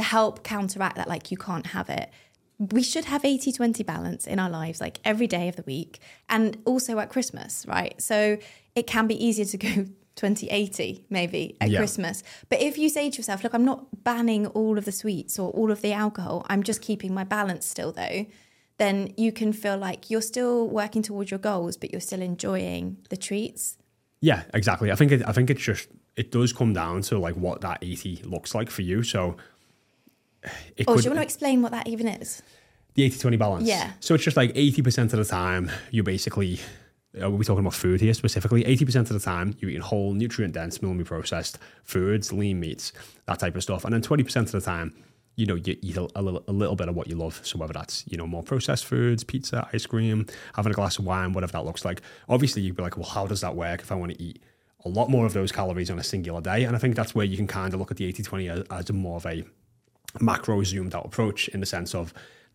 to help counteract that, like you can't have it. We should have 80 20 balance in our lives, like every day of the week, and also at Christmas, right? So it can be easier to go 2080 maybe at Yeah. Christmas. But if you say to yourself, look, I'm not banning all of the sweets or all of the alcohol, I'm just keeping my balance still though, then you can feel like you're still working towards your goals, but you're still enjoying the treats. Yeah, exactly. I think it, I think it's just it does come down to like what that eighty looks like for you. So it Oh, could, do you want to explain what that even is? the 80-20 balance. Yeah. So it's just like eighty percent of the time you're basically. Are we talking about food here specifically? 80% of the time, you're eating whole, nutrient dense, minimally processed foods, lean meats, that type of stuff. And then 20% of the time, you know, you eat a, a, little, a little bit of what you love. So whether that's, you know, more processed foods, pizza, ice cream, having a glass of wine, whatever that looks like. Obviously, you'd be like, well, how does that work if I want to eat a lot more of those calories on a singular day? And I think that's where you can kind of look at the 80 20 as, as a more of a macro zoomed out approach in the sense of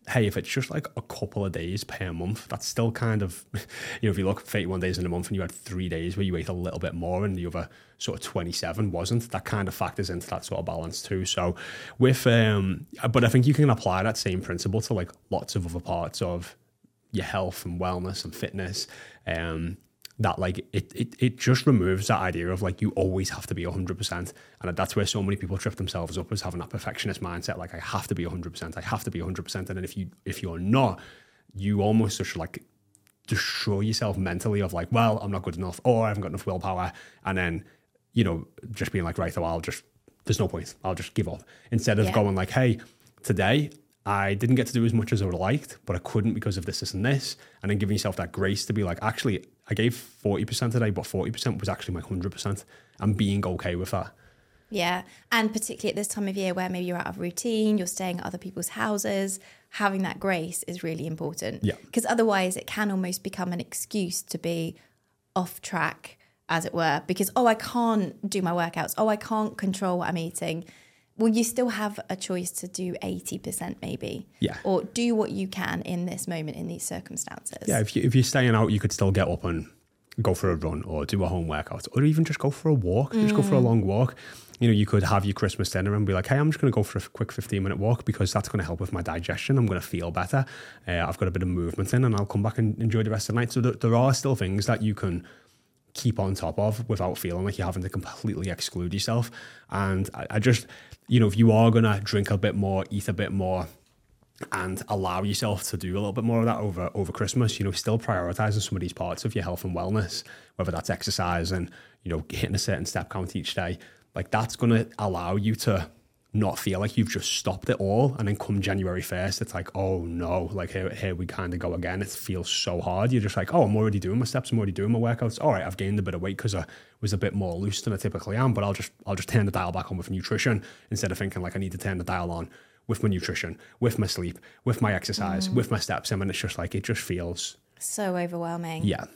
hey if it's just like a couple of days per month that's still kind of you know if you look 31 days in a month and you had three days where you ate a little bit more and the other sort of 27 wasn't that kind of factors into that sort of balance too. So with um but i think you can apply that same principle to like lots of other parts of your health and wellness and fitness. Um that like it, it it just removes that idea of like you always have to be 100% and that's where so many people trip themselves up as having that perfectionist mindset like i have to be 100% i have to be 100% and then if you if you're not you almost just like destroy yourself mentally of like well i'm not good enough or i haven't got enough willpower. And then you know just being like right well i'll just there's no point. I'll just give up. Instead of Yeah. going like hey today I didn't get to do as much as I would have liked, but I couldn't because of this, this, and this. And then giving yourself that grace to be like, actually, I gave 40% today, but 40% was actually my 100%. And being okay with that. Yeah. And particularly at this time of year where maybe you're out of routine, you're staying at other people's houses, having that grace is really important. Yeah. Because otherwise it can almost become an excuse to be off track, as it were, because, oh, I can't do my workouts. Oh, I can't control what I'm eating. Well, you still have a choice to do 80% maybe. Yeah. Or do what you can in this moment, in these circumstances. Yeah, if, you, if you're staying out, you could still get up and go for a run or do a home workout or even just go for a walk, just go for a long walk. You know, you could have your Christmas dinner and be like, hey, I'm just going to go for a quick 15 minute walk because that's going to help with my digestion. I'm going to feel better. Uh, I've got a bit of movement in and I'll come back and enjoy the rest of the night. So there, there are still things that you can keep on top of without feeling like you're having to completely exclude yourself. And I, I just, you know, if you are going to drink a bit more, eat a bit more, and allow yourself to do a little bit more of that over over Christmas. You know, still prioritizing some of these parts of your health and wellness, whether that's exercise and you know hitting a certain step count each day. Like that's going to allow you to not feel like you've just stopped it all, and then come January first, it's like, oh no, like here here we kind of go again. It feels so hard. You're just like, oh, I'm already doing my steps. I'm already doing my workouts. All right, I've gained a bit of weight because I was a bit more loose than I typically am, but I'll just I'll just turn the dial back on with nutrition instead of thinking like I need to turn the dial on with my nutrition, with my sleep, with my exercise, mm. with my steps. I mean, it's just like it just feels So overwhelming. yeah.